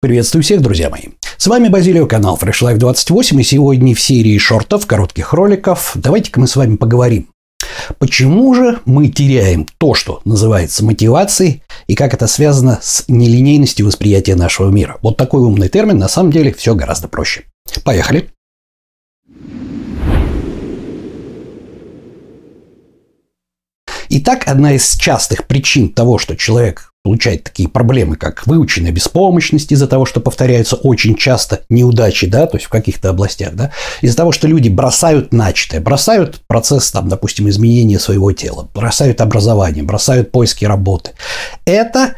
Приветствую всех, друзья мои. С вами Базилио, канал Fresh Life 28, и сегодня в серии шортов, коротких роликов, давайте-ка мы с вами поговорим. Почему же мы теряем то, что называется мотивацией, и как это связано с нелинейностью восприятия нашего мира? Вот такой умный термин, на самом деле все гораздо проще. Поехали. Итак, одна из частых причин того, что человек получает такие проблемы, как выученная беспомощность из-за того, что повторяются очень часто неудачи, да, то есть в каких-то областях, да, из-за того, что люди бросают начатое, бросают процесс, там, допустим, изменения своего тела, бросают образование, бросают поиски работы. Это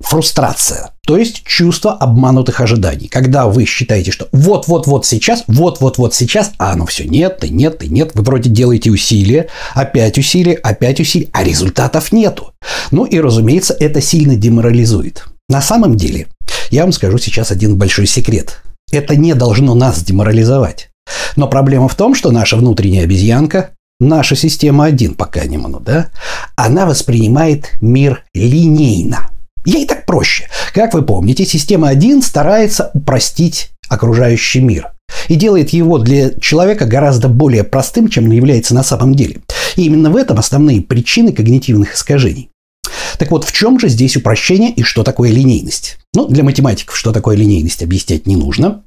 фрустрация, то есть чувство обманутых ожиданий. Когда вы считаете, что вот-вот-вот сейчас, вот-вот-вот сейчас, а оно все нет и нет и нет, вы вроде делаете усилия, опять усилия, опять усилия, а результатов нету. Ну и, разумеется, это сильно деморализует. На самом деле, я вам скажу сейчас один большой секрет. Это не должно нас деморализовать. Но проблема в том, что наша внутренняя обезьянка, наша система 1 по Канеману, да, она воспринимает мир линейно – Ей так проще. Как вы помните, система 1 старается упростить окружающий мир и делает его для человека гораздо более простым, чем он является на самом деле. И именно в этом основные причины когнитивных искажений. Так вот, в чем же здесь упрощение и что такое линейность? Ну, для математиков, что такое линейность, объяснять не нужно.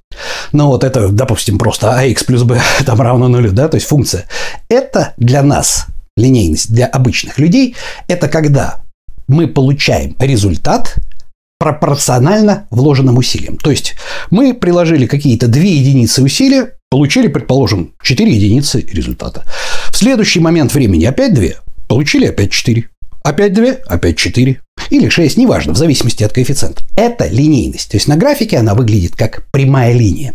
Но вот это, допустим, просто ax плюс b там равно нулю, да, то есть функция. Это для нас линейность, для обычных людей, это когда мы получаем результат пропорционально вложенным усилиям. То есть мы приложили какие-то две единицы усилия, получили, предположим, 4 единицы результата. В следующий момент времени опять 2, получили опять 4. Опять 2, опять 4. Или 6, неважно, в зависимости от коэффициента. Это линейность. То есть на графике она выглядит как прямая линия.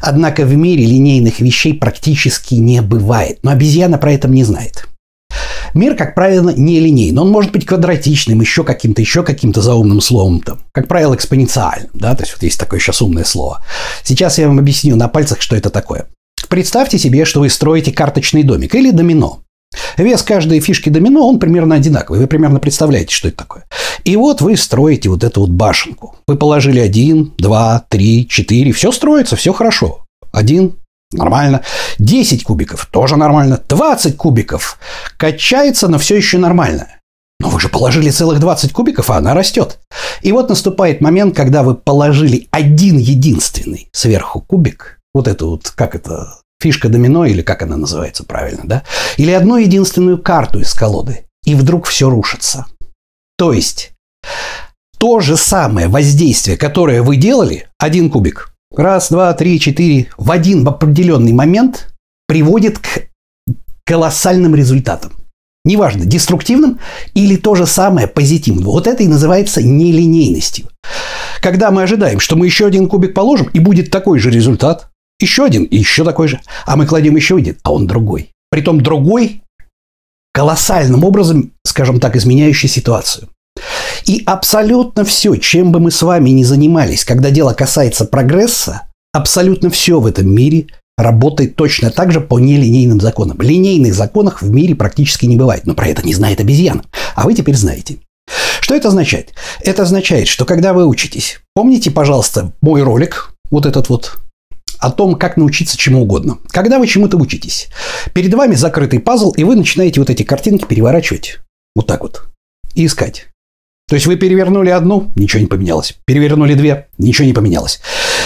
Однако в мире линейных вещей практически не бывает. Но обезьяна про это не знает. Мир, как правило, не линейный. Он может быть квадратичным, еще каким-то, еще каким-то заумным словом. Там. Как правило, экспоненциальным. Да? То есть вот есть такое сейчас умное слово. Сейчас я вам объясню на пальцах, что это такое. Представьте себе, что вы строите карточный домик или домино. Вес каждой фишки домино, он примерно одинаковый. Вы примерно представляете, что это такое. И вот вы строите вот эту вот башенку. Вы положили один, два, три, четыре. Все строится, все хорошо. Один, Нормально. 10 кубиков тоже нормально. 20 кубиков качается, но все еще нормально. Но вы же положили целых 20 кубиков, а она растет. И вот наступает момент, когда вы положили один единственный сверху кубик. Вот это вот, как это, фишка домино или как она называется правильно, да? Или одну единственную карту из колоды. И вдруг все рушится. То есть то же самое воздействие, которое вы делали, один кубик, раз, два, три, четыре, в один в определенный момент приводит к колоссальным результатам. Неважно, деструктивным или то же самое позитивным. Вот это и называется нелинейностью. Когда мы ожидаем, что мы еще один кубик положим, и будет такой же результат, еще один и еще такой же, а мы кладем еще один, а он другой. Притом другой колоссальным образом, скажем так, изменяющий ситуацию. И абсолютно все, чем бы мы с вами ни занимались, когда дело касается прогресса, абсолютно все в этом мире работает точно так же по нелинейным законам. Линейных законов в мире практически не бывает, но про это не знает обезьяна. А вы теперь знаете. Что это означает? Это означает, что когда вы учитесь, помните, пожалуйста, мой ролик, вот этот вот, о том, как научиться чему угодно. Когда вы чему-то учитесь, перед вами закрытый пазл, и вы начинаете вот эти картинки переворачивать вот так вот и искать. То есть вы перевернули одну, ничего не поменялось. Перевернули две, ничего не поменялось.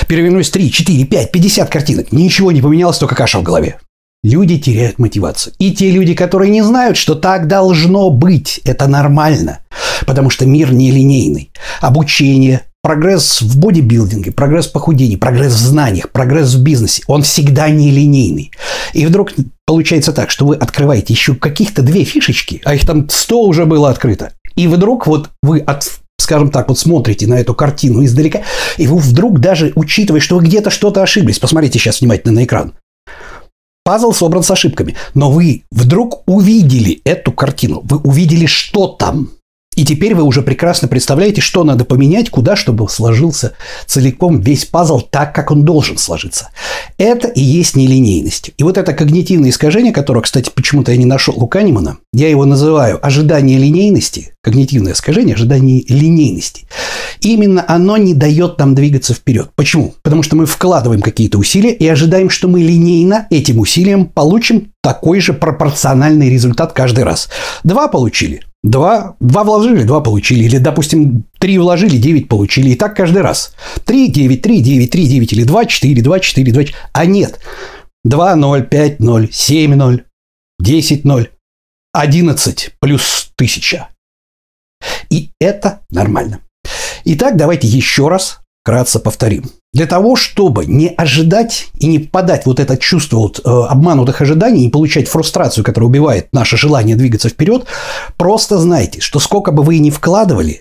Перевернулись три, четыре, пять, пятьдесят картинок, ничего не поменялось, только каша в голове. Люди теряют мотивацию. И те люди, которые не знают, что так должно быть, это нормально. Потому что мир нелинейный. Обучение, прогресс в бодибилдинге, прогресс в похудении, прогресс в знаниях, прогресс в бизнесе, он всегда нелинейный. И вдруг получается так, что вы открываете еще каких-то две фишечки, а их там сто уже было открыто. И вдруг вот вы от скажем так, вот смотрите на эту картину издалека, и вы вдруг даже, учитывая, что вы где-то что-то ошиблись, посмотрите сейчас внимательно на экран, Пазл собран с ошибками, но вы вдруг увидели эту картину, вы увидели, что там. И теперь вы уже прекрасно представляете, что надо поменять, куда, чтобы сложился целиком весь пазл так, как он должен сложиться. Это и есть нелинейность. И вот это когнитивное искажение, которое, кстати, почему-то я не нашел у Канемана, я его называю ожидание линейности, когнитивное искажение, ожидание линейности. Именно оно не дает нам двигаться вперед. Почему? Потому что мы вкладываем какие-то усилия и ожидаем, что мы линейно этим усилием получим такой же пропорциональный результат каждый раз. Два получили, Два, два вложили, два получили. Или, допустим, три вложили, девять получили. И так каждый раз. Три, девять, три, девять, три, девять. Или два, четыре, два, четыре, два. А нет. Два, ноль, пять, ноль, семь, ноль, десять, ноль, одиннадцать плюс тысяча. И это нормально. Итак, давайте еще раз вкратце повторим. Для того, чтобы не ожидать и не впадать вот это чувство вот, э, обманутых ожиданий и получать фрустрацию, которая убивает наше желание двигаться вперед, просто знайте, что сколько бы вы ни вкладывали,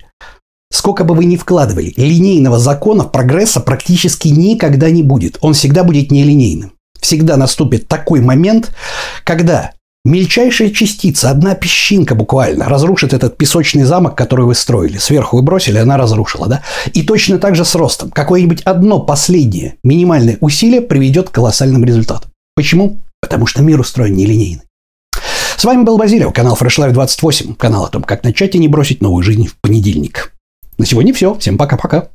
сколько бы вы ни вкладывали, линейного закона прогресса практически никогда не будет. Он всегда будет нелинейным. Всегда наступит такой момент, когда Мельчайшая частица, одна песчинка буквально, разрушит этот песочный замок, который вы строили. Сверху вы бросили, она разрушила, да? И точно так же с ростом. Какое-нибудь одно последнее минимальное усилие приведет к колоссальным результатам. Почему? Потому что мир устроен нелинейно. С вами был Базилев, канал Fresh Life 28, канал о том, как начать и не бросить новую жизнь в понедельник. На сегодня все. Всем пока-пока.